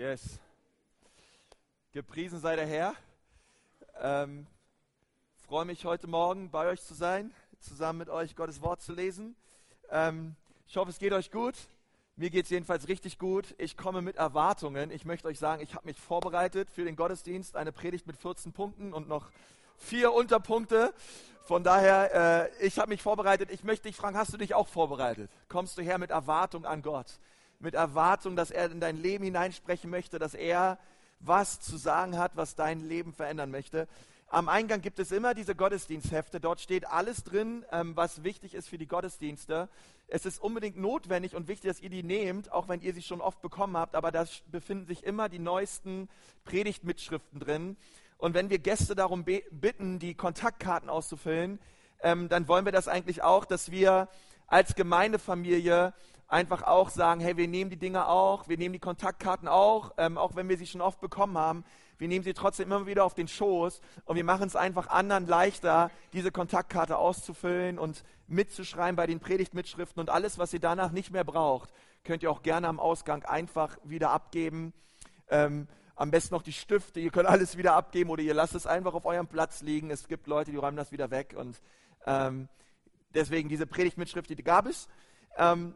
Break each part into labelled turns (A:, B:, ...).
A: Yes. Gepriesen sei der Herr. Ähm, freue mich heute Morgen bei euch zu sein, zusammen mit euch Gottes Wort zu lesen. Ähm, ich hoffe, es geht euch gut. Mir geht es jedenfalls richtig gut. Ich komme mit Erwartungen. Ich möchte euch sagen, ich habe mich vorbereitet für den Gottesdienst. Eine Predigt mit 14 Punkten und noch vier Unterpunkte. Von daher, äh, ich habe mich vorbereitet. Ich möchte dich fragen, hast du dich auch vorbereitet? Kommst du her mit Erwartung an Gott? Mit Erwartung, dass er in dein Leben hineinsprechen möchte, dass er was zu sagen hat, was dein Leben verändern möchte. Am Eingang gibt es immer diese Gottesdiensthefte. Dort steht alles drin, ähm, was wichtig ist für die Gottesdienste. Es ist unbedingt notwendig und wichtig, dass ihr die nehmt, auch wenn ihr sie schon oft bekommen habt. Aber da befinden sich immer die neuesten Predigtmitschriften drin. Und wenn wir Gäste darum bitten, die Kontaktkarten auszufüllen, ähm, dann wollen wir das eigentlich auch, dass wir als Gemeindefamilie einfach auch sagen, hey, wir nehmen die Dinge auch, wir nehmen die Kontaktkarten auch, ähm, auch wenn wir sie schon oft bekommen haben. Wir nehmen sie trotzdem immer wieder auf den Schoß und wir machen es einfach anderen leichter, diese Kontaktkarte auszufüllen und mitzuschreiben bei den Predigtmitschriften und alles, was ihr danach nicht mehr braucht, könnt ihr auch gerne am Ausgang einfach wieder abgeben. Ähm, am besten noch die Stifte, ihr könnt alles wieder abgeben oder ihr lasst es einfach auf eurem Platz liegen. Es gibt Leute, die räumen das wieder weg und ähm, deswegen diese Predigtmitschrift, die gab es. Ähm,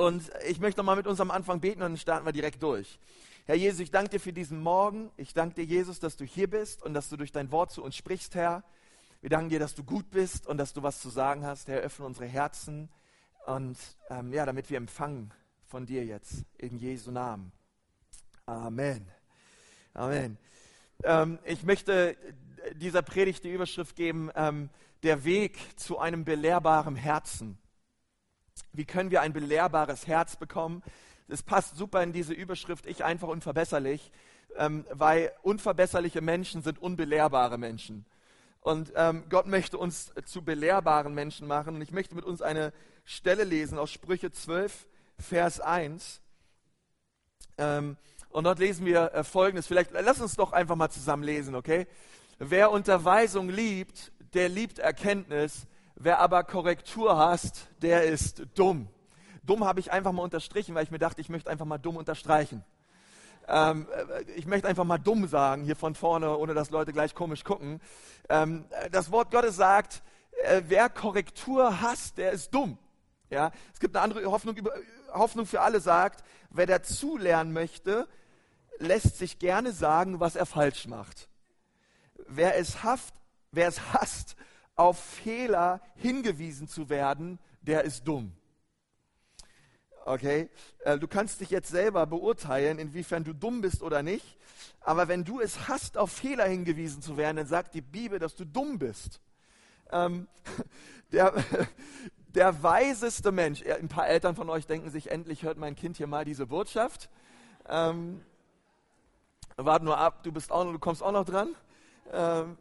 A: und ich möchte nochmal mit uns am Anfang beten und dann starten wir direkt durch. Herr Jesus, ich danke dir für diesen Morgen. Ich danke dir, Jesus, dass du hier bist und dass du durch dein Wort zu uns sprichst, Herr. Wir danken dir, dass du gut bist und dass du was zu sagen hast. Herr, öffne unsere Herzen und ähm, ja, damit wir empfangen von dir jetzt in Jesu Namen. Amen. Amen. Ähm, ich möchte dieser Predigt die Überschrift geben, ähm, der Weg zu einem belehrbaren Herzen. Wie können wir ein belehrbares Herz bekommen? Das passt super in diese Überschrift, ich einfach unverbesserlich, ähm, weil unverbesserliche Menschen sind unbelehrbare Menschen. Und ähm, Gott möchte uns zu belehrbaren Menschen machen. Und ich möchte mit uns eine Stelle lesen aus Sprüche 12, Vers 1. Ähm, und dort lesen wir äh, Folgendes. Vielleicht lass uns doch einfach mal zusammen lesen, okay? Wer Unterweisung liebt, der liebt Erkenntnis, Wer aber Korrektur hasst, der ist dumm. Dumm habe ich einfach mal unterstrichen, weil ich mir dachte, ich möchte einfach mal dumm unterstreichen. Ähm, äh, ich möchte einfach mal dumm sagen, hier von vorne, ohne dass Leute gleich komisch gucken. Ähm, das Wort Gottes sagt, äh, wer Korrektur hasst, der ist dumm. Ja? Es gibt eine andere Hoffnung, Hoffnung für alle, sagt, wer dazulernen möchte, lässt sich gerne sagen, was er falsch macht. Wer es, haft, wer es hasst, auf Fehler hingewiesen zu werden, der ist dumm. Okay? Äh, du kannst dich jetzt selber beurteilen, inwiefern du dumm bist oder nicht. Aber wenn du es hast, auf Fehler hingewiesen zu werden, dann sagt die Bibel, dass du dumm bist. Ähm, der, der weiseste Mensch, ein paar Eltern von euch denken sich, endlich hört mein Kind hier mal diese Botschaft. Ähm, warte nur ab, du, bist auch, du kommst auch noch dran. Ähm,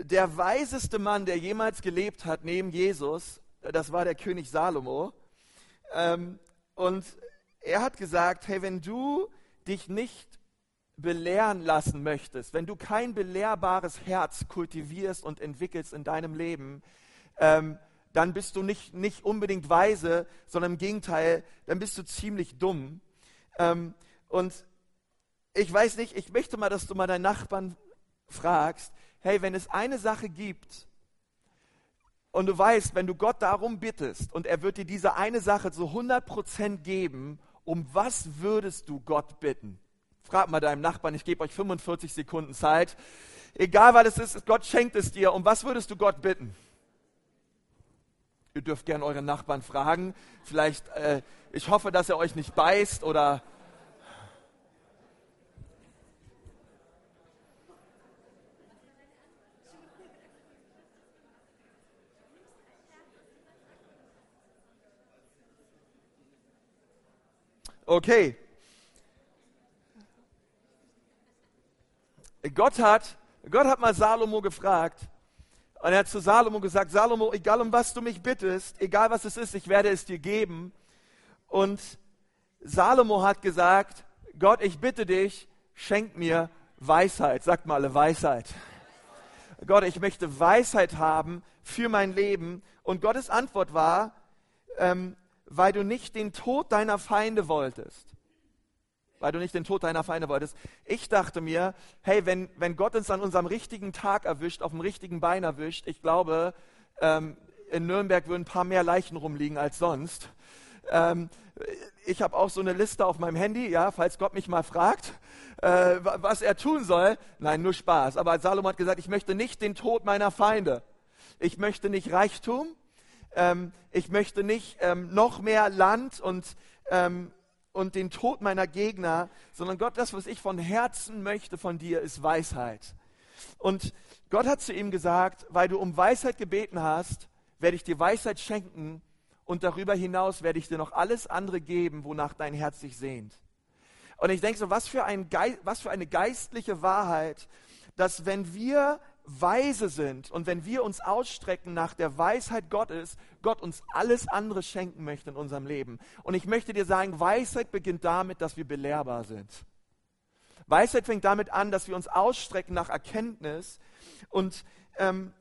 A: der weiseste Mann, der jemals gelebt hat neben Jesus, das war der König Salomo. Ähm, und er hat gesagt, hey, wenn du dich nicht belehren lassen möchtest, wenn du kein belehrbares Herz kultivierst und entwickelst in deinem Leben, ähm, dann bist du nicht, nicht unbedingt weise, sondern im Gegenteil, dann bist du ziemlich dumm. Ähm, und ich weiß nicht, ich möchte mal, dass du mal deinen Nachbarn fragst, hey, wenn es eine Sache gibt, und du weißt, wenn du Gott darum bittest und er wird dir diese eine Sache zu 100% geben, um was würdest du Gott bitten? Frag mal deinem Nachbarn, ich gebe euch 45 Sekunden Zeit. Egal was es ist, Gott schenkt es dir. Um was würdest du Gott bitten? Ihr dürft gerne euren Nachbarn fragen. Vielleicht, äh, ich hoffe, dass er euch nicht beißt oder Okay. Gott hat, Gott hat mal Salomo gefragt und er hat zu Salomo gesagt, Salomo, egal um was du mich bittest, egal was es ist, ich werde es dir geben. Und Salomo hat gesagt, Gott, ich bitte dich, schenk mir Weisheit. Sagt mal alle Weisheit. Gott, ich möchte Weisheit haben für mein Leben. Und Gottes Antwort war, ähm, weil du nicht den Tod deiner Feinde wolltest. weil du nicht den Tod deiner Feinde wolltest. Ich dachte mir, hey, wenn, wenn Gott uns an unserem richtigen Tag erwischt, auf dem richtigen Bein erwischt, ich glaube, ähm, in Nürnberg würden ein paar mehr Leichen rumliegen als sonst. Ähm, ich habe auch so eine Liste auf meinem Handy, ja, falls Gott mich mal fragt, äh, was er tun soll. Nein, nur Spaß. Aber Salomon hat gesagt, ich möchte nicht den Tod meiner Feinde. Ich möchte nicht Reichtum. Ähm, ich möchte nicht ähm, noch mehr Land und, ähm, und den Tod meiner Gegner, sondern Gott, das, was ich von Herzen möchte von dir, ist Weisheit. Und Gott hat zu ihm gesagt, weil du um Weisheit gebeten hast, werde ich dir Weisheit schenken und darüber hinaus werde ich dir noch alles andere geben, wonach dein Herz sich sehnt. Und ich denke so, was für, ein was für eine geistliche Wahrheit, dass wenn wir weise sind und wenn wir uns ausstrecken nach der Weisheit Gottes, Gott uns alles andere schenken möchte in unserem Leben. Und ich möchte dir sagen, Weisheit beginnt damit, dass wir belehrbar sind. Weisheit fängt damit an, dass wir uns ausstrecken nach Erkenntnis. Und, ähm,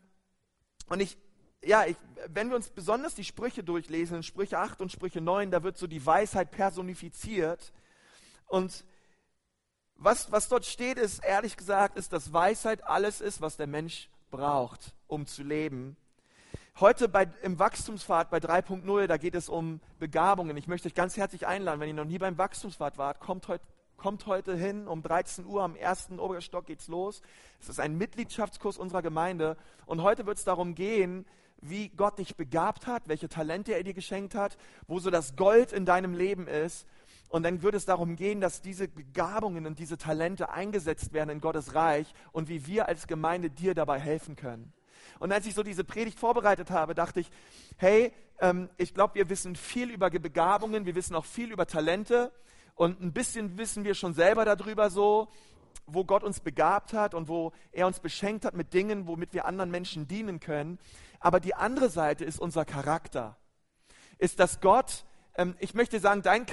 A: und ich, ja, ich, wenn wir uns besonders die Sprüche durchlesen, in Sprüche 8 und Sprüche 9, da wird so die Weisheit personifiziert. Und was, was dort steht, ist ehrlich gesagt, ist, dass Weisheit alles ist, was der Mensch braucht, um zu leben. Heute bei, im Wachstumspfad bei 3.0, da geht es um Begabungen. Ich möchte euch ganz herzlich einladen, wenn ihr noch nie beim Wachstumspfad wart, kommt heute, kommt heute hin. Um 13 Uhr am ersten Oberstock geht's los. Es ist ein Mitgliedschaftskurs unserer Gemeinde. Und heute wird es darum gehen, wie Gott dich begabt hat, welche Talente er dir geschenkt hat, wo so das Gold in deinem Leben ist. Und dann wird es darum gehen, dass diese Begabungen und diese Talente eingesetzt werden in Gottes Reich und wie wir als Gemeinde dir dabei helfen können. Und als ich so diese Predigt vorbereitet habe, dachte ich, hey, ähm, ich glaube, wir wissen viel über Begabungen, wir wissen auch viel über Talente und ein bisschen wissen wir schon selber darüber so, wo Gott uns begabt hat und wo er uns beschenkt hat mit Dingen, womit wir anderen Menschen dienen können. Aber die andere Seite ist unser Charakter. Ist, dass Gott, ähm, ich möchte sagen, dein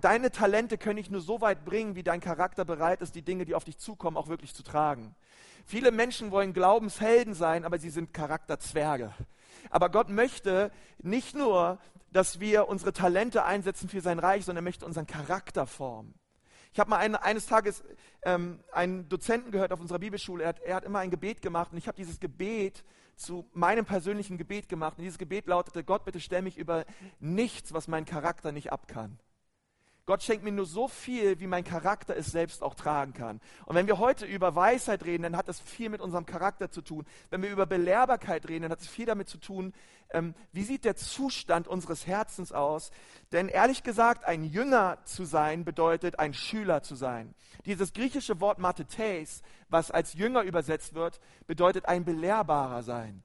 A: deine Talente können ich nur so weit bringen, wie dein Charakter bereit ist, die Dinge, die auf dich zukommen, auch wirklich zu tragen. Viele Menschen wollen Glaubenshelden sein, aber sie sind Charakterzwerge. Aber Gott möchte nicht nur, dass wir unsere Talente einsetzen für sein Reich, sondern er möchte unseren Charakter formen. Ich habe mal ein, eines Tages ähm, einen Dozenten gehört auf unserer Bibelschule, er hat, er hat immer ein Gebet gemacht und ich habe dieses Gebet zu meinem persönlichen Gebet gemacht. Und dieses Gebet lautete, Gott, bitte stell mich über nichts, was mein Charakter nicht abkann. Gott schenkt mir nur so viel, wie mein Charakter es selbst auch tragen kann. Und wenn wir heute über Weisheit reden, dann hat das viel mit unserem Charakter zu tun. Wenn wir über Belehrbarkeit reden, dann hat es viel damit zu tun, ähm, wie sieht der Zustand unseres Herzens aus. Denn ehrlich gesagt, ein Jünger zu sein bedeutet, ein Schüler zu sein. Dieses griechische Wort Mathetes, was als Jünger übersetzt wird, bedeutet ein Belehrbarer sein.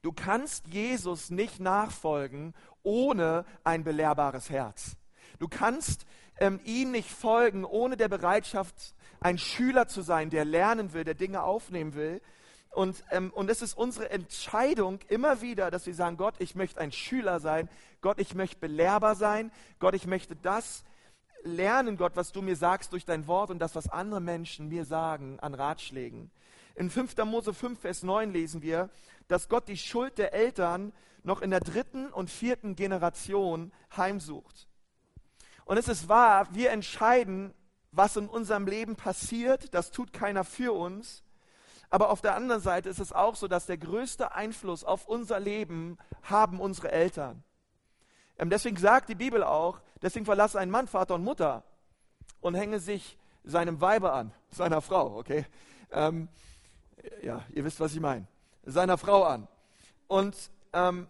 A: Du kannst Jesus nicht nachfolgen ohne ein belehrbares Herz. Du kannst ähm, ihm nicht folgen, ohne der Bereitschaft, ein Schüler zu sein, der lernen will, der Dinge aufnehmen will. Und, ähm, und es ist unsere Entscheidung immer wieder, dass wir sagen, Gott, ich möchte ein Schüler sein. Gott, ich möchte belehrbar sein. Gott, ich möchte das lernen, Gott, was du mir sagst durch dein Wort und das, was andere Menschen mir sagen an Ratschlägen. In 5. Mose 5, Vers 9 lesen wir, dass Gott die Schuld der Eltern noch in der dritten und vierten Generation heimsucht. Und es ist wahr, wir entscheiden, was in unserem Leben passiert. Das tut keiner für uns. Aber auf der anderen Seite ist es auch so, dass der größte Einfluss auf unser Leben haben unsere Eltern. Ähm, deswegen sagt die Bibel auch, deswegen verlasse ein Mann Vater und Mutter und hänge sich seinem Weibe an, seiner Frau, okay? Ähm, ja, ihr wisst, was ich meine. Seiner Frau an. Und, ähm,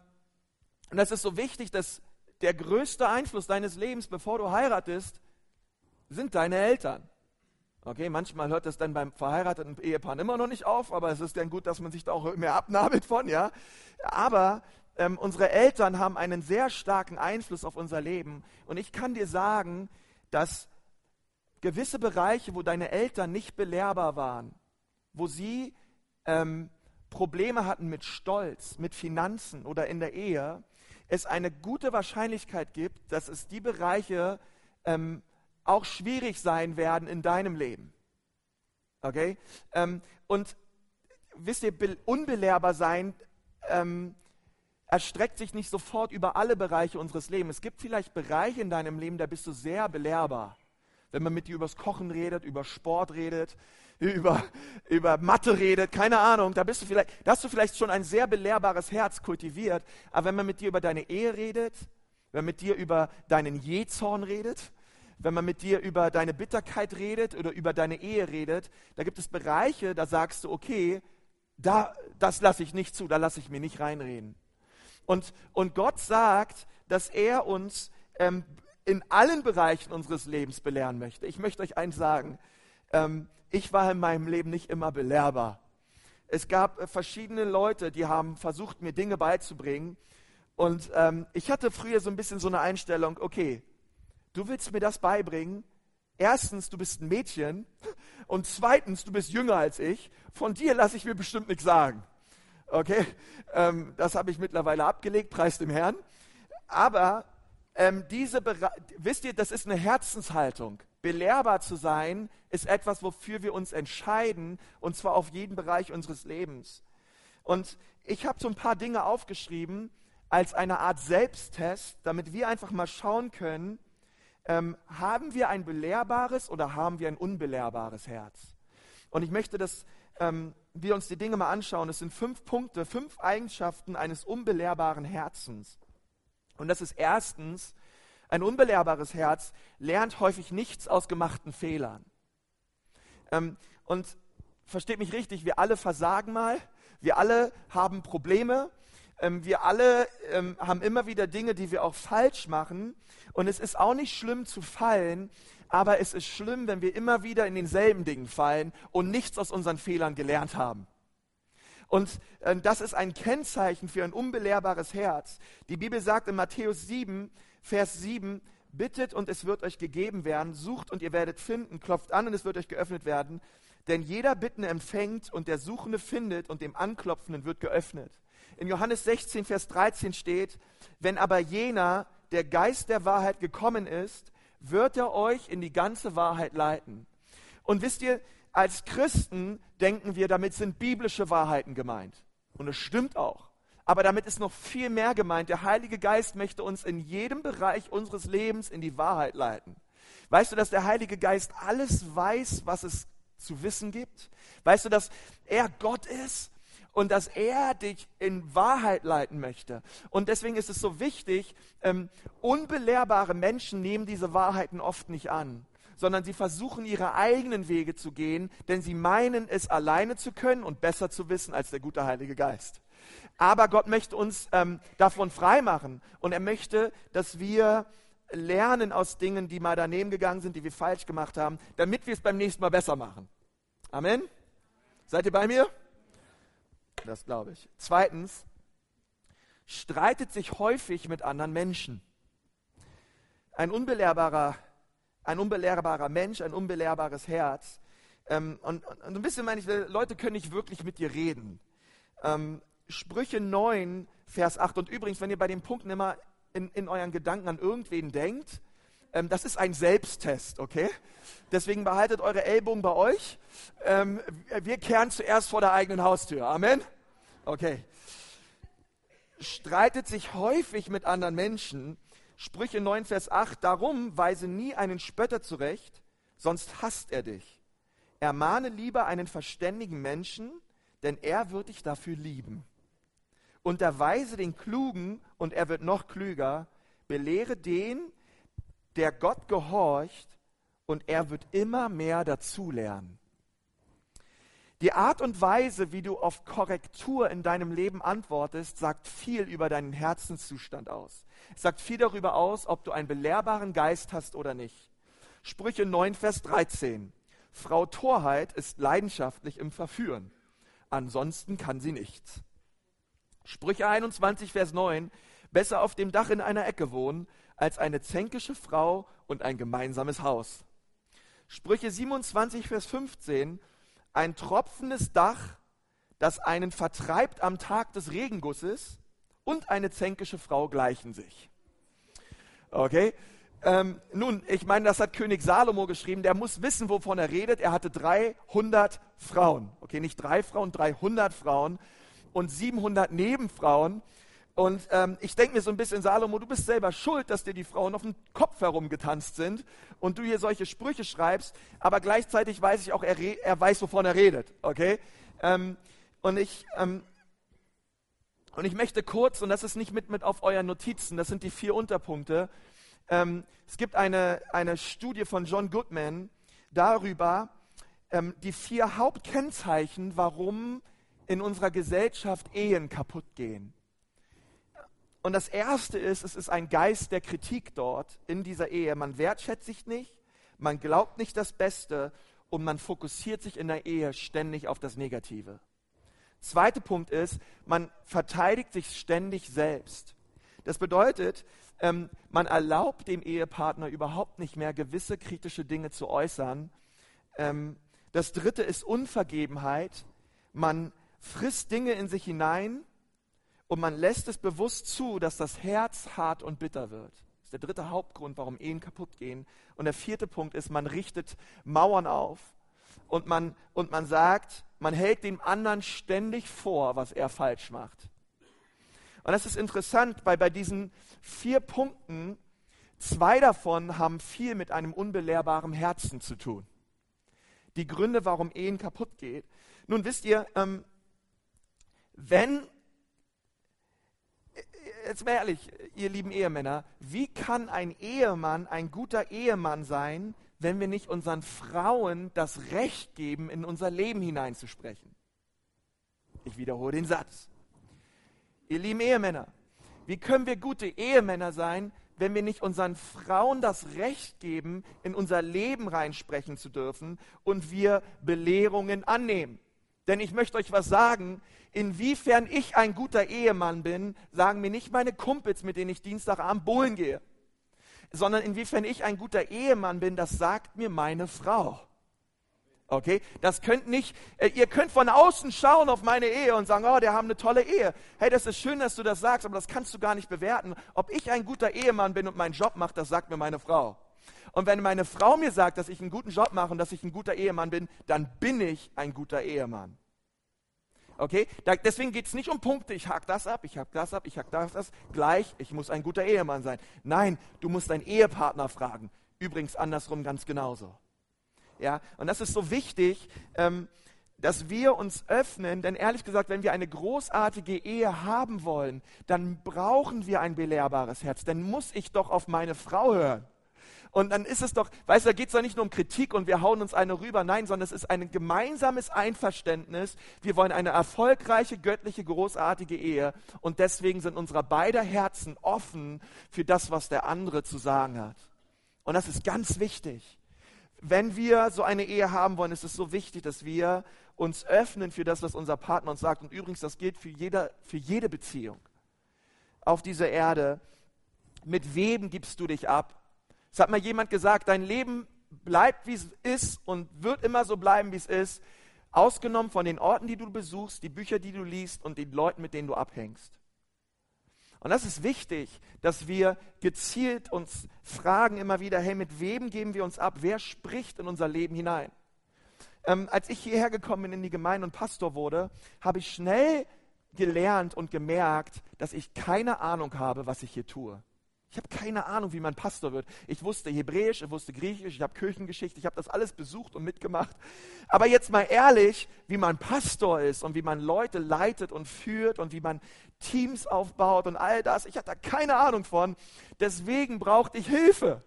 A: und das ist so wichtig, dass der größte Einfluss deines Lebens, bevor du heiratest, sind deine Eltern. Okay, manchmal hört das dann beim verheirateten Ehepaar immer noch nicht auf, aber es ist dann gut, dass man sich da auch mehr abnabelt von, ja. Aber ähm, unsere Eltern haben einen sehr starken Einfluss auf unser Leben. Und ich kann dir sagen, dass gewisse Bereiche, wo deine Eltern nicht belehrbar waren, wo sie ähm, Probleme hatten mit Stolz, mit Finanzen oder in der Ehe, es eine gute Wahrscheinlichkeit gibt, dass es die Bereiche ähm, auch schwierig sein werden in deinem Leben. Okay? Ähm, und wisst ihr, unbelehrbar sein ähm, erstreckt sich nicht sofort über alle Bereiche unseres Lebens. Es gibt vielleicht Bereiche in deinem Leben, da bist du sehr belehrbar. Wenn man mit dir übers Kochen redet, über Sport redet, über, über Mathe redet, keine Ahnung, da bist du vielleicht, da hast du vielleicht schon ein sehr belehrbares Herz kultiviert, aber wenn man mit dir über deine Ehe redet, wenn man mit dir über deinen Jezorn redet, wenn man mit dir über deine Bitterkeit redet oder über deine Ehe redet, da gibt es Bereiche, da sagst du, okay, da, das lasse ich nicht zu, da lasse ich mir nicht reinreden. Und, und Gott sagt, dass er uns ähm, in allen Bereichen unseres Lebens belehren möchte. Ich möchte euch eins sagen, ähm, ich war in meinem Leben nicht immer belehrbar. Es gab äh, verschiedene Leute, die haben versucht, mir Dinge beizubringen. Und ähm, ich hatte früher so ein bisschen so eine Einstellung, okay, du willst mir das beibringen. Erstens, du bist ein Mädchen. Und zweitens, du bist jünger als ich. Von dir lasse ich mir bestimmt nichts sagen. Okay, ähm, das habe ich mittlerweile abgelegt, preis dem Herrn. Aber ähm, diese, wisst ihr, das ist eine Herzenshaltung. Belehrbar zu sein ist etwas, wofür wir uns entscheiden, und zwar auf jeden Bereich unseres Lebens. Und ich habe so ein paar Dinge aufgeschrieben als eine Art Selbsttest, damit wir einfach mal schauen können, ähm, haben wir ein belehrbares oder haben wir ein unbelehrbares Herz? Und ich möchte, dass ähm, wir uns die Dinge mal anschauen. Es sind fünf Punkte, fünf Eigenschaften eines unbelehrbaren Herzens. Und das ist erstens, ein unbelehrbares Herz lernt häufig nichts aus gemachten Fehlern. Ähm, und versteht mich richtig, wir alle versagen mal, wir alle haben Probleme, ähm, wir alle ähm, haben immer wieder Dinge, die wir auch falsch machen. Und es ist auch nicht schlimm zu fallen, aber es ist schlimm, wenn wir immer wieder in denselben Dingen fallen und nichts aus unseren Fehlern gelernt haben. Und äh, das ist ein Kennzeichen für ein unbelehrbares Herz. Die Bibel sagt in Matthäus 7, Vers 7, bittet und es wird euch gegeben werden, sucht und ihr werdet finden, klopft an und es wird euch geöffnet werden. Denn jeder Bittende empfängt und der Suchende findet und dem Anklopfenden wird geöffnet. In Johannes 16, Vers 13 steht, wenn aber jener, der Geist der Wahrheit gekommen ist, wird er euch in die ganze Wahrheit leiten. Und wisst ihr, als Christen denken wir, damit sind biblische Wahrheiten gemeint. Und es stimmt auch. Aber damit ist noch viel mehr gemeint. Der Heilige Geist möchte uns in jedem Bereich unseres Lebens in die Wahrheit leiten. Weißt du, dass der Heilige Geist alles weiß, was es zu wissen gibt? Weißt du, dass er Gott ist und dass er dich in Wahrheit leiten möchte. Und deswegen ist es so wichtig, ähm, unbelehrbare Menschen nehmen diese Wahrheiten oft nicht an, sondern sie versuchen ihre eigenen Wege zu gehen, denn sie meinen es alleine zu können und besser zu wissen als der gute Heilige Geist. Aber Gott möchte uns ähm, davon freimachen und er möchte, dass wir lernen aus Dingen, die mal daneben gegangen sind, die wir falsch gemacht haben, damit wir es beim nächsten Mal besser machen. Amen. Seid ihr bei mir? Das glaube ich. Zweitens, streitet sich häufig mit anderen Menschen. Ein unbelehrbarer, ein unbelehrbarer Mensch, ein unbelehrbares Herz. Ähm, und, und, ein bisschen meine ich, Leute können nicht wirklich mit dir reden. Ähm, Sprüche 9, Vers 8. Und übrigens, wenn ihr bei den Punkten immer in, in euren Gedanken an irgendwen denkt, ähm, das ist ein Selbsttest, okay? Deswegen behaltet eure Ellbogen bei euch. Ähm, wir kehren zuerst vor der eigenen Haustür. Amen. Okay. Streitet sich häufig mit anderen Menschen. Sprüche 9, Vers 8. Darum weise nie einen Spötter zurecht, sonst hasst er dich. Ermahne lieber einen verständigen Menschen, denn er wird dich dafür lieben. Unterweise den Klugen, und er wird noch klüger. Belehre den, der Gott gehorcht, und er wird immer mehr dazulernen. Die Art und Weise, wie du auf Korrektur in deinem Leben antwortest, sagt viel über deinen Herzenszustand aus. Es sagt viel darüber aus, ob du einen belehrbaren Geist hast oder nicht. Sprüche 9, Vers 13. Frau Torheit ist leidenschaftlich im Verführen. Ansonsten kann sie nichts. Sprüche 21, Vers 9. Besser auf dem Dach in einer Ecke wohnen, als eine zänkische Frau und ein gemeinsames Haus. Sprüche 27, Vers 15 ein tropfendes Dach, das einen vertreibt am Tag des Regengusses und eine zänkische Frau gleichen sich. Okay? Ähm, nun, ich meine, das hat König Salomo geschrieben, der muss wissen, wovon er redet. Er hatte 300 Frauen. Okay, nicht drei Frauen, 300 Frauen und 700 Nebenfrauen. Und ähm, ich denke mir so ein bisschen, Salomo, du bist selber schuld, dass dir die Frauen auf dem Kopf herumgetanzt sind und du hier solche Sprüche schreibst, aber gleichzeitig weiß ich auch, er, er weiß, wovon er redet, okay? Ähm, und ich, ähm, und ich möchte kurz, und das ist nicht mit, mit auf euren Notizen, das sind die vier Unterpunkte. Ähm, es gibt eine, eine Studie von John Goodman darüber, ähm, die vier Hauptkennzeichen, warum in unserer Gesellschaft Ehen kaputt gehen. Und das Erste ist, es ist ein Geist der Kritik dort in dieser Ehe. Man wertschätzt sich nicht, man glaubt nicht das Beste und man fokussiert sich in der Ehe ständig auf das Negative. Zweiter Punkt ist, man verteidigt sich ständig selbst. Das bedeutet, ähm, man erlaubt dem Ehepartner überhaupt nicht mehr gewisse kritische Dinge zu äußern. Ähm, das dritte ist Unvergebenheit. Man frisst Dinge in sich hinein, und man lässt es bewusst zu, dass das Herz hart und bitter wird. Das ist der dritte Hauptgrund, warum Ehen kaputt gehen. Und der vierte Punkt ist, man richtet Mauern auf und man, und man sagt, man hält dem anderen ständig vor, was er falsch macht. Und das ist interessant, weil bei diesen vier Punkten, zwei davon haben viel mit einem unbelehrbaren Herzen zu tun. Die Gründe, warum Ehen kaputt gehen. Nun wisst ihr, ähm, wenn jetzt mal ehrlich, ihr lieben Ehemänner, wie kann ein Ehemann ein guter Ehemann sein, wenn wir nicht unseren Frauen das Recht geben, in unser Leben hineinzusprechen? Ich wiederhole den Satz. Ihr lieben Ehemänner, wie können wir gute Ehemänner sein, wenn wir nicht unseren Frauen das Recht geben, in unser Leben reinsprechen zu dürfen und wir Belehrungen annehmen? Denn ich möchte euch was sagen, inwiefern ich ein guter Ehemann bin, sagen mir nicht meine Kumpels, mit denen ich Dienstagabend bohlen gehe, sondern inwiefern ich ein guter Ehemann bin, das sagt mir meine Frau. Okay, das könnt nicht, äh, ihr könnt von außen schauen auf meine Ehe und sagen, oh, der haben eine tolle Ehe. Hey, das ist schön, dass du das sagst, aber das kannst du gar nicht bewerten. Ob ich ein guter Ehemann bin und meinen Job mache, das sagt mir meine Frau. Und wenn meine Frau mir sagt, dass ich einen guten Job mache und dass ich ein guter Ehemann bin, dann bin ich ein guter Ehemann. Okay? Da, deswegen geht es nicht um Punkte. Ich hack das ab, ich hack das ab, ich hack das, das. Gleich, ich muss ein guter Ehemann sein. Nein, du musst deinen Ehepartner fragen. Übrigens andersrum ganz genauso. Ja? Und das ist so wichtig, ähm, dass wir uns öffnen, denn ehrlich gesagt, wenn wir eine großartige Ehe haben wollen, dann brauchen wir ein belehrbares Herz. Dann muss ich doch auf meine Frau hören. Und dann ist es doch, weißt du, da geht es doch nicht nur um Kritik und wir hauen uns eine rüber, nein, sondern es ist ein gemeinsames Einverständnis. Wir wollen eine erfolgreiche, göttliche, großartige Ehe und deswegen sind unsere beider Herzen offen für das, was der andere zu sagen hat. Und das ist ganz wichtig. Wenn wir so eine Ehe haben wollen, ist es so wichtig, dass wir uns öffnen für das, was unser Partner uns sagt. Und übrigens, das gilt für, jeder, für jede Beziehung auf dieser Erde. Mit wem gibst du dich ab? Es hat mal jemand gesagt, dein Leben bleibt, wie es ist und wird immer so bleiben, wie es ist, ausgenommen von den Orten, die du besuchst, die Bücher, die du liest und den Leuten, mit denen du abhängst. Und das ist wichtig, dass wir gezielt uns fragen immer wieder, hey, mit wem geben wir uns ab? Wer spricht in unser Leben hinein? Ähm, als ich hierher gekommen bin in die Gemeinde und Pastor wurde, habe ich schnell gelernt und gemerkt, dass ich keine Ahnung habe, was ich hier tue. Ich habe keine Ahnung, wie man Pastor wird. Ich wusste Hebräisch, ich wusste Griechisch, ich habe Kirchengeschichte, ich habe das alles besucht und mitgemacht. Aber jetzt mal ehrlich, wie man Pastor ist und wie man Leute leitet und führt und wie man Teams aufbaut und all das, ich hatte da keine Ahnung von. Deswegen brauchte ich Hilfe.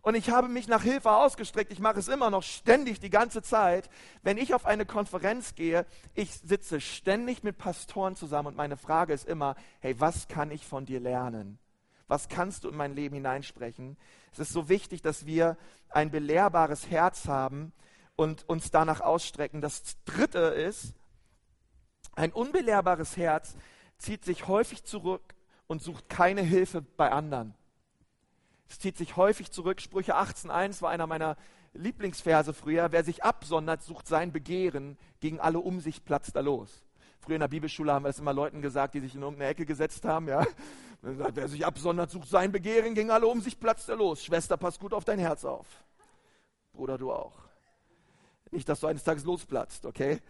A: Und ich habe mich nach Hilfe ausgestreckt. Ich mache es immer noch ständig die ganze Zeit. Wenn ich auf eine Konferenz gehe, ich sitze ständig mit Pastoren zusammen und meine Frage ist immer, hey, was kann ich von dir lernen? Was kannst du in mein Leben hineinsprechen? Es ist so wichtig, dass wir ein belehrbares Herz haben und uns danach ausstrecken. Das Dritte ist, ein unbelehrbares Herz zieht sich häufig zurück und sucht keine Hilfe bei anderen. Es zieht sich häufig zurück. Sprüche 18.1 war einer meiner Lieblingsverse früher. Wer sich absondert, sucht sein Begehren. Gegen alle um sich platzt er los. Früher in der Bibelschule haben wir es immer Leuten gesagt, die sich in irgendeine Ecke gesetzt haben. Ja? Wer sich absondert, sucht sein Begehren, ging alle um sich, platzt er los. Schwester, pass gut auf dein Herz auf. Bruder, du auch. Nicht, dass du eines Tages losplatzt, okay?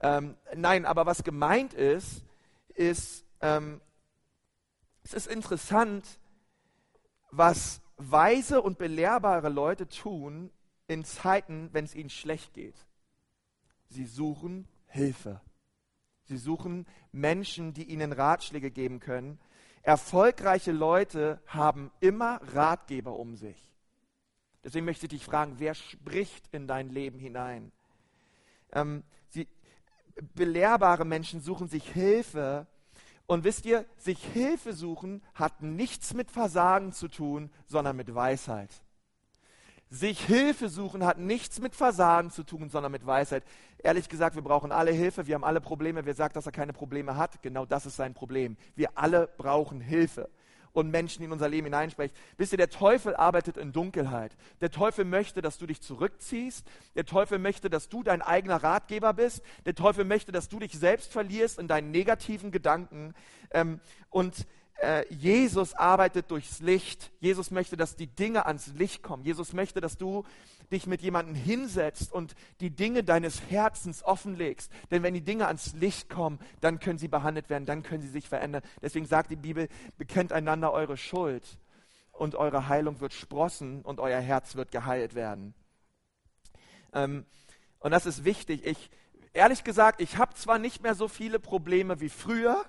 A: Ähm, nein, aber was gemeint ist, ist, ähm, Es ist interessant, was weise und belehrbare Leute tun in Zeiten, wenn es ihnen schlecht geht. Sie suchen Hilfe. Sie suchen Menschen, die ihnen Ratschläge geben können. Erfolgreiche Leute haben immer Ratgeber um sich. Deswegen möchte ich dich fragen, wer spricht in dein Leben hinein? Ähm, sie, belehrbare Menschen suchen sich Hilfe. Und wisst ihr, sich Hilfe suchen hat nichts mit Versagen zu tun, sondern mit Weisheit. Sich Hilfe suchen hat nichts mit Versagen zu tun, sondern mit Weisheit. Ehrlich gesagt, wir brauchen alle Hilfe, wir haben alle Probleme. Wer sagt, dass er keine Probleme hat, genau das ist sein Problem. Wir alle brauchen Hilfe und Menschen in unser Leben hineinspricht. Wisst ihr, der Teufel arbeitet in Dunkelheit. Der Teufel möchte, dass du dich zurückziehst. Der Teufel möchte, dass du dein eigener Ratgeber bist. Der Teufel möchte, dass du dich selbst verlierst in deinen negativen Gedanken. Ähm, und äh, Jesus arbeitet durchs Licht. Jesus möchte, dass die Dinge ans Licht kommen. Jesus möchte, dass du dich mit jemandem hinsetzt und die Dinge deines Herzens offenlegst. Denn wenn die Dinge ans Licht kommen, dann können sie behandelt werden, dann können sie sich verändern. Deswegen sagt die Bibel, bekennt einander eure Schuld und eure Heilung wird sprossen und euer Herz wird geheilt werden. Ähm, und das ist wichtig. Ich, ehrlich gesagt, ich habe zwar nicht mehr so viele Probleme wie früher,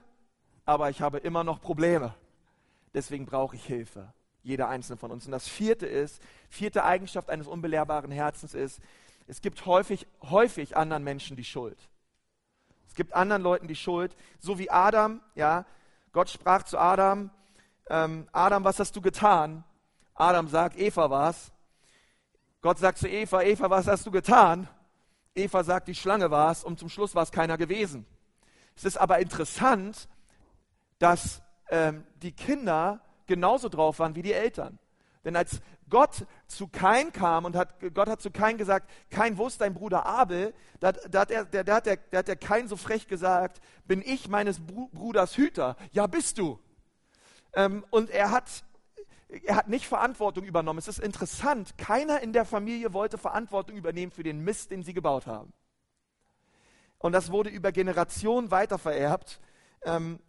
A: aber ich habe immer noch Probleme. Deswegen brauche ich Hilfe jeder einzelne von uns. Und das vierte ist, vierte Eigenschaft eines unbelehrbaren Herzens ist, es gibt häufig, häufig anderen Menschen die Schuld. Es gibt anderen Leuten die Schuld, so wie Adam, ja. Gott sprach zu Adam, ähm, Adam, was hast du getan? Adam sagt, Eva war's. Gott sagt zu Eva, Eva, was hast du getan? Eva sagt, die Schlange war's und zum Schluss war es keiner gewesen. Es ist aber interessant, dass ähm, die Kinder genauso drauf waren wie die Eltern. Denn als Gott zu Kain kam und hat, Gott hat zu Kain gesagt, Kain, wo ist dein Bruder Abel? Da, da, hat, er, der, da, hat, der, da hat der Kain so frech gesagt, bin ich meines Bruders Hüter? Ja, bist du. Ähm, und er hat, er hat nicht Verantwortung übernommen. Es ist interessant, keiner in der Familie wollte Verantwortung übernehmen für den Mist, den sie gebaut haben. Und das wurde über Generationen weitervererbt. Ähm,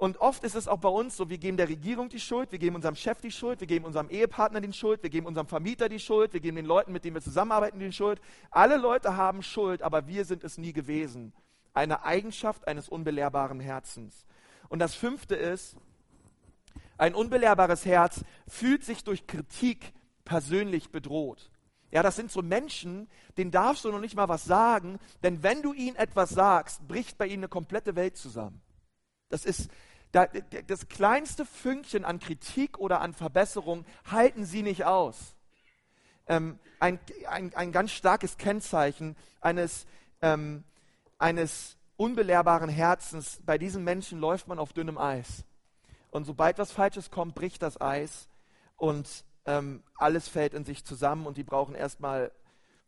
A: und oft ist es auch bei uns so, wir geben der Regierung die Schuld, wir geben unserem Chef die Schuld, wir geben unserem Ehepartner die Schuld, wir geben unserem Vermieter die Schuld, wir geben den Leuten, mit denen wir zusammenarbeiten, die Schuld. Alle Leute haben Schuld, aber wir sind es nie gewesen. Eine Eigenschaft eines unbelehrbaren Herzens. Und das fünfte ist, ein unbelehrbares Herz fühlt sich durch Kritik persönlich bedroht. Ja, das sind so Menschen, denen darfst du noch nicht mal was sagen, denn wenn du ihnen etwas sagst, bricht bei ihnen eine komplette Welt zusammen. Das ist, das kleinste Fünkchen an Kritik oder an Verbesserung halten sie nicht aus. Ähm, ein, ein, ein ganz starkes Kennzeichen eines, ähm, eines unbelehrbaren Herzens, bei diesen Menschen läuft man auf dünnem Eis. Und sobald was Falsches kommt, bricht das Eis und ähm, alles fällt in sich zusammen und die brauchen erstmal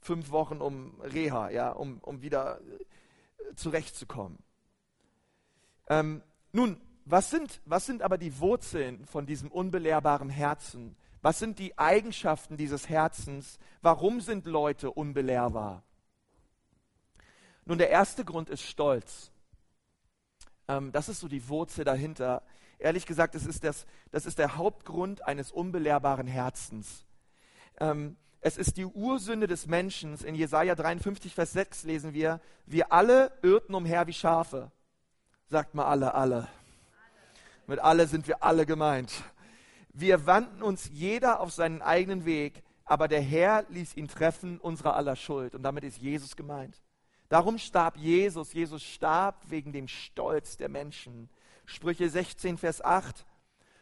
A: fünf Wochen um Reha, ja, um, um wieder äh, zurechtzukommen. Ähm, nun, was sind, was sind aber die Wurzeln von diesem unbelehrbaren Herzen? Was sind die Eigenschaften dieses Herzens? Warum sind Leute unbelehrbar? Nun, der erste Grund ist Stolz. Ähm, das ist so die Wurzel dahinter. Ehrlich gesagt, das ist, das, das ist der Hauptgrund eines unbelehrbaren Herzens. Ähm, es ist die Ursünde des Menschen. In Jesaja 53, Vers 6 lesen wir: Wir alle irrten umher wie Schafe. Sagt mal alle, alle. Mit alle sind wir alle gemeint. Wir wandten uns jeder auf seinen eigenen Weg, aber der Herr ließ ihn treffen, unserer aller Schuld. Und damit ist Jesus gemeint. Darum starb Jesus. Jesus starb wegen dem Stolz der Menschen. Sprüche 16, Vers 8.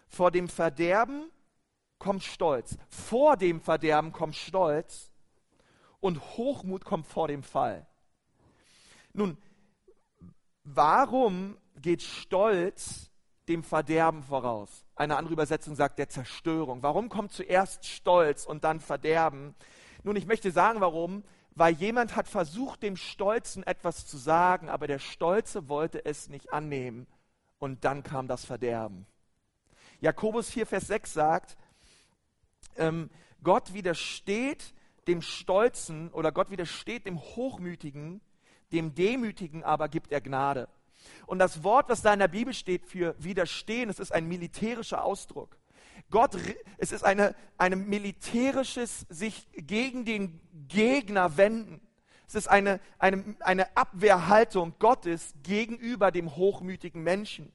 A: Vor dem Verderben kommt Stolz. Vor dem Verderben kommt Stolz. Und Hochmut kommt vor dem Fall. Nun, warum geht Stolz dem Verderben voraus? Eine andere Übersetzung sagt der Zerstörung. Warum kommt zuerst Stolz und dann Verderben? Nun, ich möchte sagen, warum. Weil jemand hat versucht, dem Stolzen etwas zu sagen, aber der Stolze wollte es nicht annehmen. Und dann kam das Verderben. Jakobus 4, Vers 6 sagt, ähm, Gott widersteht dem Stolzen oder Gott widersteht dem Hochmütigen, dem Demütigen aber gibt er Gnade. Und das Wort, was da in der Bibel steht für widerstehen, es ist ein militärischer Ausdruck. Gott, es ist eine, eine militärisches sich gegen den Gegner wenden. Es ist eine, eine, eine Abwehrhaltung Gottes gegenüber dem hochmütigen Menschen.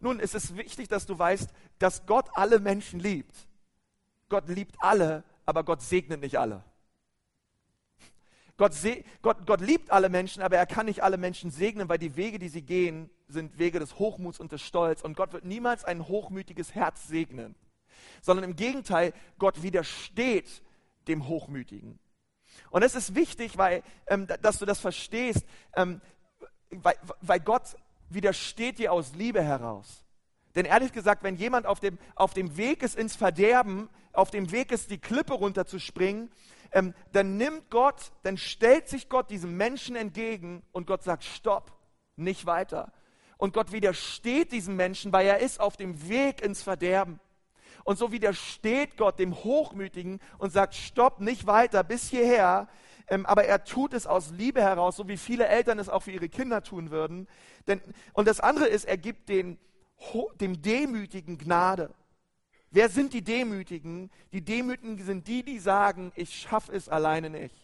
A: Nun, es ist wichtig, dass du weißt, dass Gott alle Menschen liebt. Gott liebt alle, aber Gott segnet nicht alle. Gott, Gott, Gott liebt alle Menschen, aber er kann nicht alle Menschen segnen, weil die Wege, die sie gehen, sind Wege des Hochmuts und des Stolz. Und Gott wird niemals ein hochmütiges Herz segnen, sondern im Gegenteil, Gott widersteht dem Hochmütigen. Und es ist wichtig, weil, ähm, dass du das verstehst, ähm, weil, weil Gott widersteht dir aus Liebe heraus. Denn ehrlich gesagt, wenn jemand auf dem, auf dem Weg ist ins Verderben, auf dem Weg ist, die Klippe runterzuspringen, ähm, dann nimmt Gott, dann stellt sich Gott diesem Menschen entgegen und Gott sagt, stopp, nicht weiter. Und Gott widersteht diesem Menschen, weil er ist auf dem Weg ins Verderben. Und so widersteht Gott dem Hochmütigen und sagt, stopp, nicht weiter, bis hierher. Ähm, aber er tut es aus Liebe heraus, so wie viele Eltern es auch für ihre Kinder tun würden. Denn, und das andere ist, er gibt den, dem Demütigen Gnade. Wer sind die Demütigen? Die Demütigen sind die, die sagen, ich schaffe es alleine nicht.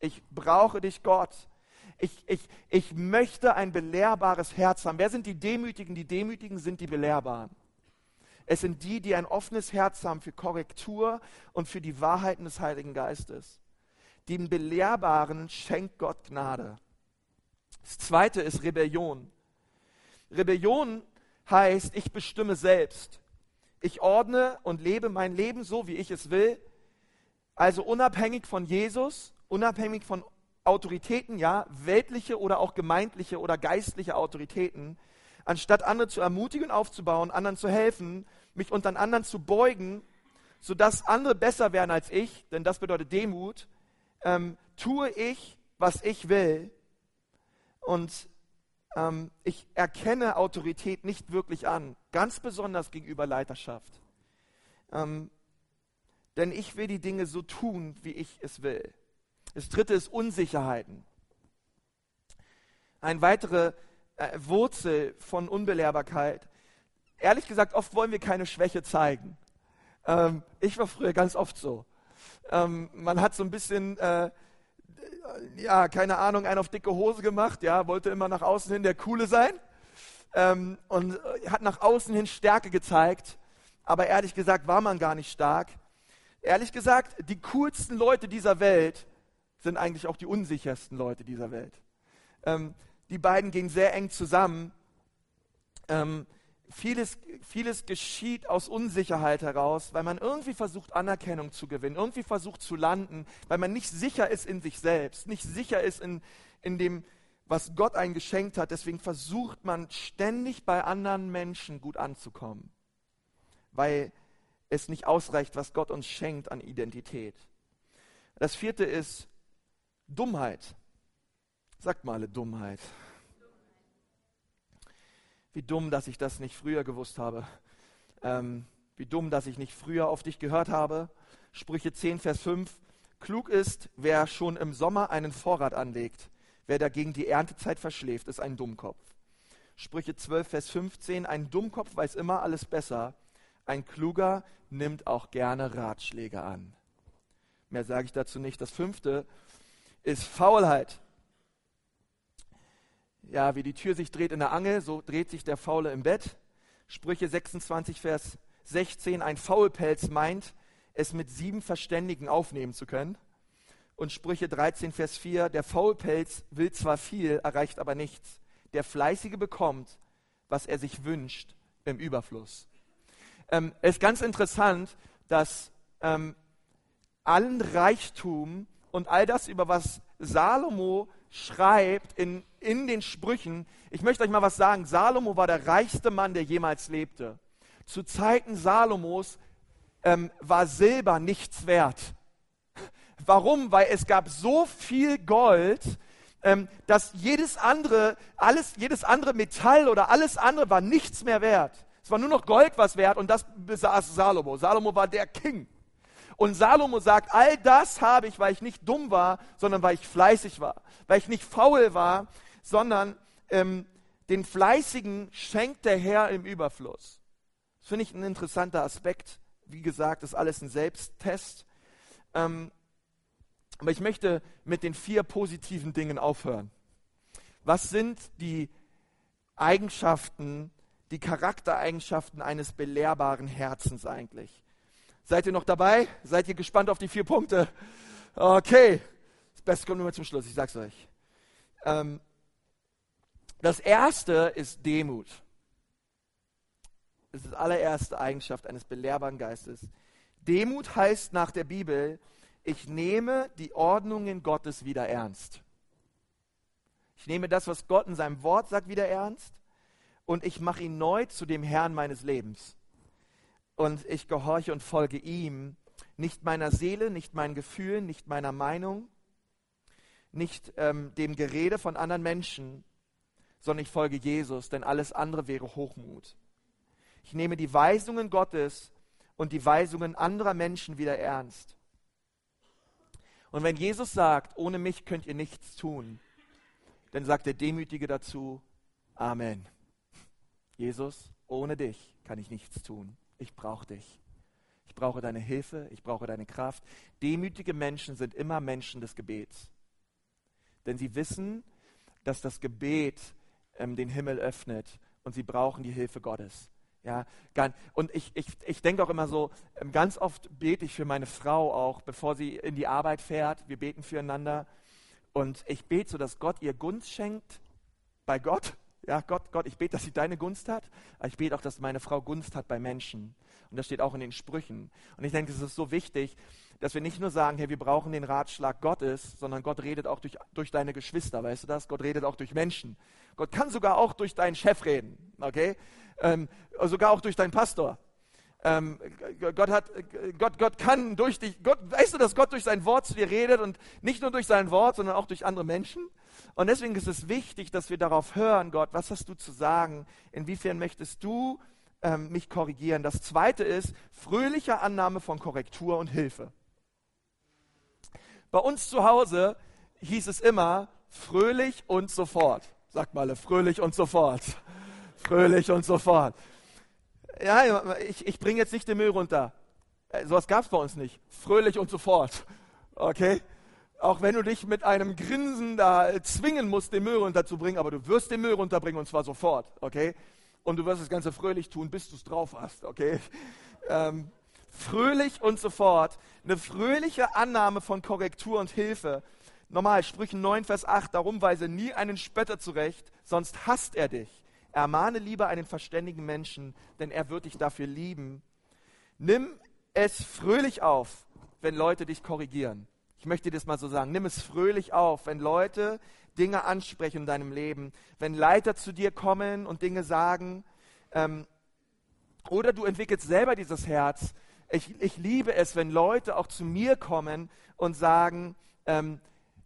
A: Ich brauche dich, Gott. Ich, ich, ich möchte ein belehrbares Herz haben. Wer sind die Demütigen? Die Demütigen sind die Belehrbaren. Es sind die, die ein offenes Herz haben für Korrektur und für die Wahrheiten des Heiligen Geistes. Den Belehrbaren schenkt Gott Gnade. Das zweite ist Rebellion. Rebellion heißt, ich bestimme selbst. Ich ordne und lebe mein Leben so, wie ich es will. Also unabhängig von Jesus, unabhängig von Autoritäten, ja, weltliche oder auch gemeindliche oder geistliche Autoritäten, anstatt andere zu ermutigen, aufzubauen, anderen zu helfen, mich unter anderen zu beugen, sodass andere besser werden als ich, denn das bedeutet Demut, ähm, tue ich, was ich will. Und ähm, ich erkenne Autorität nicht wirklich an, ganz besonders gegenüber Leiterschaft. Ähm, denn ich will die Dinge so tun, wie ich es will. Das dritte ist Unsicherheiten. Eine weitere äh, Wurzel von Unbelehrbarkeit. Ehrlich gesagt, oft wollen wir keine Schwäche zeigen. Ähm, ich war früher ganz oft so. Ähm, man hat so ein bisschen äh, ja, keine Ahnung, einen auf dicke Hose gemacht, ja, wollte immer nach außen hin der Coole sein ähm, und äh, hat nach außen hin Stärke gezeigt, aber ehrlich gesagt war man gar nicht stark. Ehrlich gesagt, die coolsten Leute dieser Welt sind eigentlich auch die unsichersten Leute dieser Welt. Ähm, die beiden gehen sehr eng zusammen. Ähm, vieles, vieles geschieht aus Unsicherheit heraus, weil man irgendwie versucht, Anerkennung zu gewinnen, irgendwie versucht zu landen, weil man nicht sicher ist in sich selbst, nicht sicher ist in, in dem, was Gott einen geschenkt hat. Deswegen versucht man ständig bei anderen Menschen gut anzukommen, weil es nicht ausreicht, was Gott uns schenkt an Identität. Das vierte ist Dummheit. Sagt mal alle Dummheit. Wie dumm, dass ich das nicht früher gewusst habe. Ähm, wie dumm, dass ich nicht früher auf dich gehört habe. Sprüche 10, Vers 5. Klug ist, wer schon im Sommer einen Vorrat anlegt. Wer dagegen die Erntezeit verschläft, ist ein Dummkopf. Sprüche 12, Vers 15. Ein Dummkopf weiß immer alles besser. Ein Kluger nimmt auch gerne Ratschläge an. Mehr sage ich dazu nicht. Das fünfte ist Faulheit ja, wie die Tür sich dreht in der Angel, so dreht sich der Faule im Bett. Sprüche 26, Vers 16, ein Faulpelz meint, es mit sieben Verständigen aufnehmen zu können. Und Sprüche 13, Vers 4, der Faulpelz will zwar viel, erreicht aber nichts. Der Fleißige bekommt, was er sich wünscht, im Überfluss. Ähm, es ist ganz interessant, dass ähm, allen Reichtum und all das, über was Salomo schreibt in, in den Sprüchen, ich möchte euch mal was sagen, Salomo war der reichste Mann, der jemals lebte. Zu Zeiten Salomos ähm, war Silber nichts wert. Warum? Weil es gab so viel Gold, ähm, dass jedes andere, alles, jedes andere Metall oder alles andere war nichts mehr wert. Es war nur noch Gold was wert und das besaß Salomo. Salomo war der King. Und Salomo sagt, all das habe ich, weil ich nicht dumm war, sondern weil ich fleißig war, weil ich nicht faul war, sondern ähm, den Fleißigen schenkt der Herr im Überfluss. Das finde ich ein interessanter Aspekt. Wie gesagt, ist alles ein Selbsttest. Ähm, aber ich möchte mit den vier positiven Dingen aufhören. Was sind die Eigenschaften, die Charaktereigenschaften eines belehrbaren Herzens eigentlich? Seid ihr noch dabei? Seid ihr gespannt auf die vier Punkte? Okay. Das Beste kommt nur zum Schluss, ich sag's euch. Ähm, das erste ist Demut. Das ist die allererste Eigenschaft eines belehrbaren Geistes. Demut heißt nach der Bibel, ich nehme die Ordnungen Gottes wieder ernst. Ich nehme das, was Gott in seinem Wort sagt, wieder ernst und ich mache ihn neu zu dem Herrn meines Lebens. Und ich gehorche und folge ihm, nicht meiner Seele, nicht meinen Gefühlen, nicht meiner Meinung, nicht ähm, dem Gerede von anderen Menschen, sondern ich folge Jesus, denn alles andere wäre Hochmut. Ich nehme die Weisungen Gottes und die Weisungen anderer Menschen wieder ernst. Und wenn Jesus sagt, ohne mich könnt ihr nichts tun, dann sagt der Demütige dazu, Amen. Jesus, ohne dich kann ich nichts tun. Ich brauche dich. Ich brauche deine Hilfe, ich brauche deine Kraft. Demütige Menschen sind immer Menschen des Gebets. Denn sie wissen, dass das Gebet ähm, den Himmel öffnet und sie brauchen die Hilfe Gottes. Ja, und ich, ich, ich denke auch immer so, ähm, ganz oft bete ich für meine Frau auch, bevor sie in die Arbeit fährt. Wir beten füreinander. Und ich bete so, dass Gott ihr Gunst schenkt bei Gott. Ja, Gott, Gott, ich bete, dass sie deine Gunst hat. Aber ich bete auch, dass meine Frau Gunst hat bei Menschen. Und das steht auch in den Sprüchen. Und ich denke, es ist so wichtig, dass wir nicht nur sagen, hey, wir brauchen den Ratschlag Gottes, sondern Gott redet auch durch, durch deine Geschwister, weißt du das? Gott redet auch durch Menschen. Gott kann sogar auch durch deinen Chef reden, okay? ähm, sogar auch durch deinen Pastor. Ähm, Gott, hat, Gott, Gott kann durch dich, Gott, weißt du, dass Gott durch sein Wort zu dir redet und nicht nur durch sein Wort, sondern auch durch andere Menschen? Und deswegen ist es wichtig, dass wir darauf hören, Gott, was hast du zu sagen? Inwiefern möchtest du ähm, mich korrigieren? Das zweite ist fröhliche Annahme von Korrektur und Hilfe. Bei uns zu Hause hieß es immer fröhlich und sofort. Sag mal, fröhlich und sofort fröhlich und so fort. Ja, ich, ich bringe jetzt nicht den Müll runter. Äh, sowas gab es bei uns nicht. Fröhlich und so fort. Okay? Auch wenn du dich mit einem Grinsen da zwingen musst, den Müll runterzubringen, aber du wirst den Müll runterbringen und zwar sofort. Okay? Und du wirst das Ganze fröhlich tun, bis du es drauf hast. Okay? Ähm, fröhlich und so fort. Eine fröhliche Annahme von Korrektur und Hilfe. Normal, Sprüchen 9, Vers 8, darum weise nie einen Spötter zurecht, sonst hasst er dich. Ermahne lieber einen verständigen Menschen, denn er wird dich dafür lieben. Nimm es fröhlich auf, wenn Leute dich korrigieren. Ich möchte dir das mal so sagen. Nimm es fröhlich auf, wenn Leute Dinge ansprechen in deinem Leben, wenn Leiter zu dir kommen und Dinge sagen. Ähm, oder du entwickelst selber dieses Herz. Ich, ich liebe es, wenn Leute auch zu mir kommen und sagen, ähm,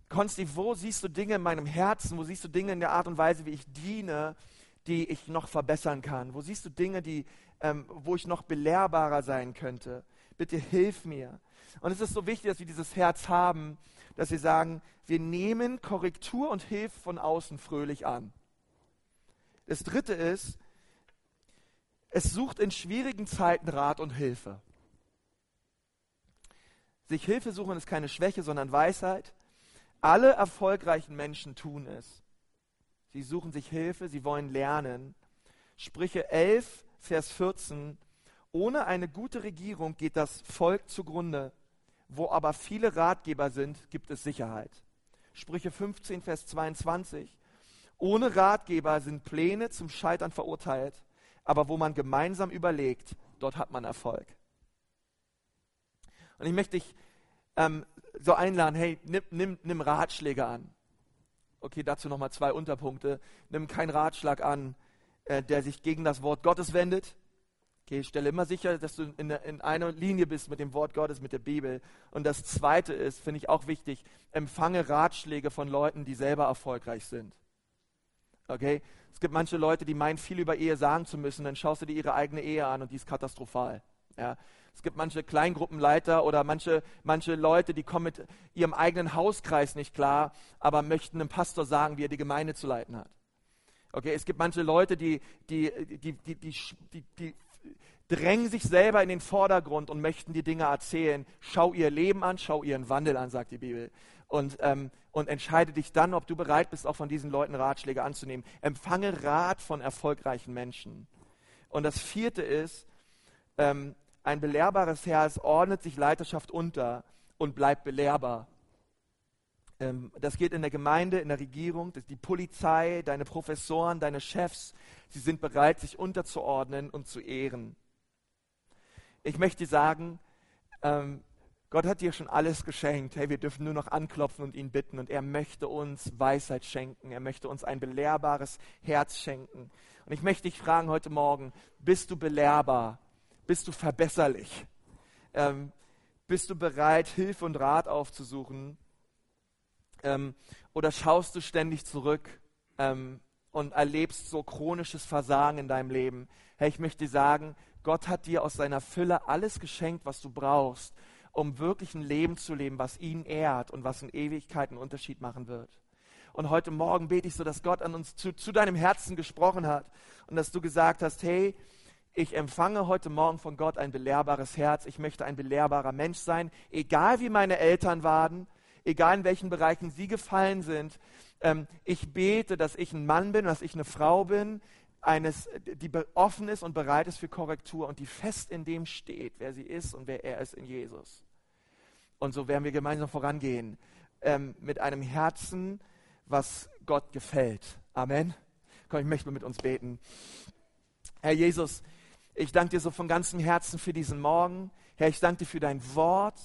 A: Konsti, wo siehst du Dinge in meinem Herzen? Wo siehst du Dinge in der Art und Weise, wie ich diene? die ich noch verbessern kann? Wo siehst du Dinge, die, ähm, wo ich noch belehrbarer sein könnte? Bitte hilf mir. Und es ist so wichtig, dass wir dieses Herz haben, dass wir sagen, wir nehmen Korrektur und Hilfe von außen fröhlich an. Das dritte ist, es sucht in schwierigen Zeiten Rat und Hilfe. Sich Hilfe suchen ist keine Schwäche, sondern Weisheit. Alle erfolgreichen Menschen tun es. Sie suchen sich Hilfe, sie wollen lernen. Sprüche 11, Vers 14. Ohne eine gute Regierung geht das Volk zugrunde. Wo aber viele Ratgeber sind, gibt es Sicherheit. Sprüche 15, Vers 22. Ohne Ratgeber sind Pläne zum Scheitern verurteilt, aber wo man gemeinsam überlegt, dort hat man Erfolg. Und ich möchte dich ähm, so einladen, hey, nimm, nimm, nimm Ratschläge an. Okay, dazu nochmal zwei Unterpunkte. Nimm keinen Ratschlag an, äh, der sich gegen das Wort Gottes wendet. Okay, stelle immer sicher, dass du in, in einer Linie bist mit dem Wort Gottes, mit der Bibel. Und das zweite ist, finde ich auch wichtig, empfange Ratschläge von Leuten, die selber erfolgreich sind. Okay? Es gibt manche Leute, die meinen, viel über Ehe sagen zu müssen, dann schaust du dir ihre eigene Ehe an und die ist katastrophal. Ja? Es gibt manche Kleingruppenleiter oder manche, manche Leute, die kommen mit ihrem eigenen Hauskreis nicht klar, aber möchten einem Pastor sagen, wie er die Gemeinde zu leiten hat. Okay, es gibt manche Leute, die, die, die, die, die, die, die drängen sich selber in den Vordergrund und möchten die Dinge erzählen. Schau ihr Leben an, schau ihren Wandel an, sagt die Bibel. Und, ähm, und entscheide dich dann, ob du bereit bist, auch von diesen Leuten Ratschläge anzunehmen. Empfange Rat von erfolgreichen Menschen. Und das vierte ist, ähm, ein belehrbares Herz ordnet sich Leiterschaft unter und bleibt belehrbar. Ähm, das geht in der Gemeinde, in der Regierung, die Polizei, deine Professoren, deine Chefs. Sie sind bereit, sich unterzuordnen und zu ehren. Ich möchte sagen, ähm, Gott hat dir schon alles geschenkt. Hey, wir dürfen nur noch anklopfen und ihn bitten. Und er möchte uns Weisheit schenken. Er möchte uns ein belehrbares Herz schenken. Und ich möchte dich fragen heute Morgen, bist du belehrbar? Bist du verbesserlich? Ähm, bist du bereit, Hilfe und Rat aufzusuchen? Ähm, oder schaust du ständig zurück ähm, und erlebst so chronisches Versagen in deinem Leben? Hey, ich möchte dir sagen, Gott hat dir aus seiner Fülle alles geschenkt, was du brauchst, um wirklich ein Leben zu leben, was ihn ehrt und was in Ewigkeit einen Unterschied machen wird. Und heute Morgen bete ich so, dass Gott an uns zu, zu deinem Herzen gesprochen hat und dass du gesagt hast, hey, ich empfange heute Morgen von Gott ein belehrbares Herz. Ich möchte ein belehrbarer Mensch sein, egal wie meine Eltern waren, egal in welchen Bereichen sie gefallen sind. Ähm, ich bete, dass ich ein Mann bin, dass ich eine Frau bin, eines, die offen ist und bereit ist für Korrektur und die fest in dem steht, wer sie ist und wer er ist in Jesus. Und so werden wir gemeinsam vorangehen ähm, mit einem Herzen, was Gott gefällt. Amen. Komm, ich möchte mit uns beten. Herr Jesus, ich danke dir so von ganzem Herzen für diesen Morgen. Herr, ich danke dir für dein Wort.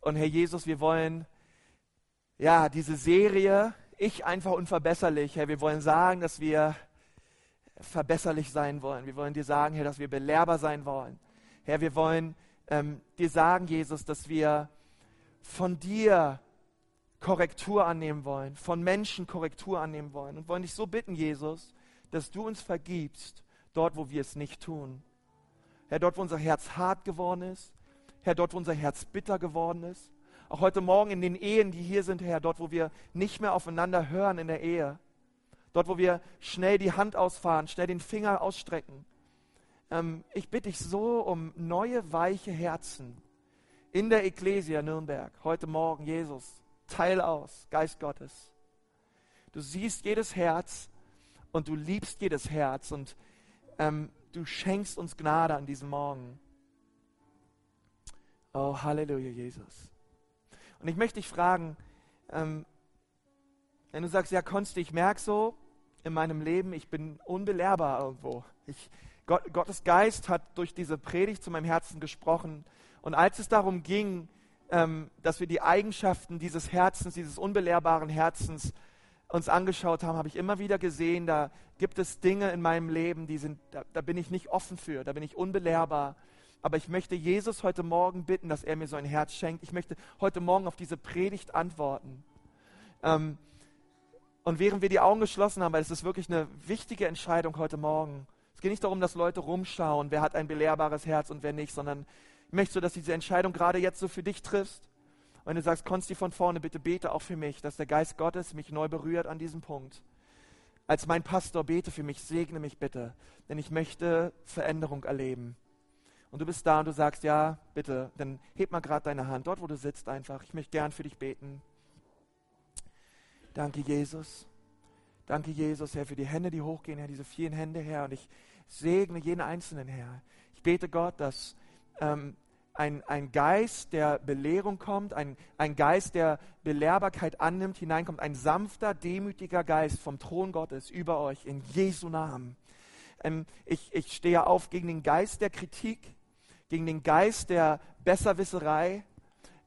A: Und Herr Jesus, wir wollen ja diese Serie, ich einfach unverbesserlich, Herr, wir wollen sagen, dass wir verbesserlich sein wollen. Wir wollen dir sagen, Herr, dass wir belehrbar sein wollen. Herr, wir wollen ähm, dir sagen, Jesus, dass wir von dir Korrektur annehmen wollen, von Menschen Korrektur annehmen wollen und wollen dich so bitten, Jesus, dass du uns vergibst, dort, wo wir es nicht tun. Herr, dort, wo unser Herz hart geworden ist, Herr, dort, wo unser Herz bitter geworden ist, auch heute Morgen in den Ehen, die hier sind, Herr, dort, wo wir nicht mehr aufeinander hören in der Ehe, dort, wo wir schnell die Hand ausfahren, schnell den Finger ausstrecken. Ähm, ich bitte dich so um neue, weiche Herzen in der Ecclesia Nürnberg, heute Morgen, Jesus, teil aus, Geist Gottes. Du siehst jedes Herz und du liebst jedes Herz und ähm, du schenkst uns Gnade an diesem Morgen. Oh, Halleluja, Jesus. Und ich möchte dich fragen, ähm, wenn du sagst, ja, Konsti, ich merke so in meinem Leben, ich bin unbelehrbar irgendwo. Ich, Gott, Gottes Geist hat durch diese Predigt zu meinem Herzen gesprochen. Und als es darum ging, ähm, dass wir die Eigenschaften dieses Herzens, dieses unbelehrbaren Herzens uns angeschaut haben, habe ich immer wieder gesehen, da gibt es Dinge in meinem Leben, die sind, da, da bin ich nicht offen für, da bin ich unbelehrbar. Aber ich möchte Jesus heute Morgen bitten, dass er mir so ein Herz schenkt. Ich möchte heute Morgen auf diese Predigt antworten. Ähm, und während wir die Augen geschlossen haben, weil es ist wirklich eine wichtige Entscheidung heute Morgen. Es geht nicht darum, dass Leute rumschauen, wer hat ein belehrbares Herz und wer nicht, sondern ich möchte so, dass du diese Entscheidung gerade jetzt so für dich triffst. Und du sagst, Konsti von vorne, bitte bete auch für mich, dass der Geist Gottes mich neu berührt an diesem Punkt. Als mein Pastor bete für mich, segne mich bitte, denn ich möchte Veränderung erleben. Und du bist da und du sagst, ja, bitte, dann heb mal gerade deine Hand, dort wo du sitzt einfach. Ich möchte gern für dich beten. Danke, Jesus. Danke, Jesus, Herr, für die Hände, die hochgehen, Herr, diese vielen Hände, Herr. Und ich segne jeden Einzelnen, Herr. Ich bete Gott, dass ähm, ein, ein Geist der Belehrung kommt, ein, ein Geist der Belehrbarkeit annimmt, hineinkommt, ein sanfter, demütiger Geist vom Thron Gottes über euch in Jesu Namen. Ähm, ich, ich stehe auf gegen den Geist der Kritik, gegen den Geist der Besserwisserei,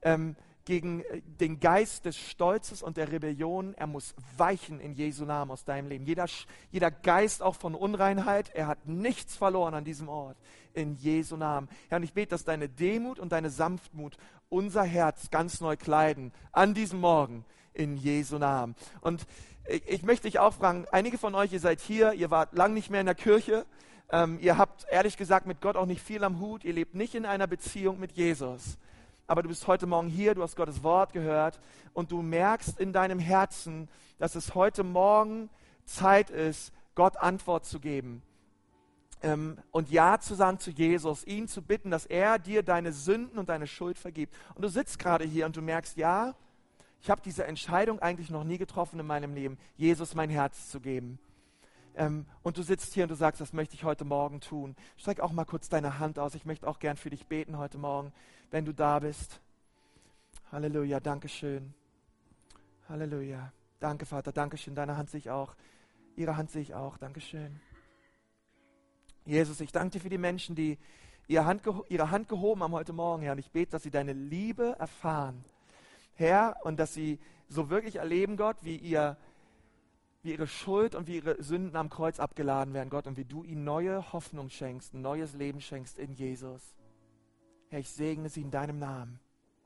A: ähm, gegen äh, den Geist des Stolzes und der Rebellion. Er muss weichen in Jesu Namen aus deinem Leben. Jeder, jeder Geist auch von Unreinheit, er hat nichts verloren an diesem Ort. In Jesu Namen. Herr, und ich bete, dass deine Demut und deine Sanftmut unser Herz ganz neu kleiden an diesem Morgen. In Jesu Namen. Und ich, ich möchte dich auch fragen, einige von euch, ihr seid hier, ihr wart lang nicht mehr in der Kirche. Ähm, ihr habt ehrlich gesagt mit Gott auch nicht viel am Hut. Ihr lebt nicht in einer Beziehung mit Jesus aber du bist heute Morgen hier, du hast Gottes Wort gehört und du merkst in deinem Herzen, dass es heute Morgen Zeit ist, Gott Antwort zu geben ähm, und Ja zu sagen zu Jesus, ihn zu bitten, dass er dir deine Sünden und deine Schuld vergibt. Und du sitzt gerade hier und du merkst, ja, ich habe diese Entscheidung eigentlich noch nie getroffen in meinem Leben, Jesus mein Herz zu geben. Ähm, und du sitzt hier und du sagst, das möchte ich heute Morgen tun. Streck auch mal kurz deine Hand aus. Ich möchte auch gern für dich beten heute Morgen, wenn du da bist. Halleluja, Dankeschön. Halleluja. Danke, Vater, Dankeschön. Deine Hand sehe ich auch. Ihre Hand sehe ich auch. Dankeschön. Jesus, ich danke dir für die Menschen, die ihre Hand, ihre Hand gehoben haben heute Morgen, Herr. Und ich bete, dass sie deine Liebe erfahren, Herr, und dass sie so wirklich erleben, Gott, wie, ihr, wie ihre Schuld und wie ihre Sünden am Kreuz abgeladen werden, Gott, und wie du ihnen neue Hoffnung schenkst, ein neues Leben schenkst in Jesus. Herr, ich segne sie in deinem Namen.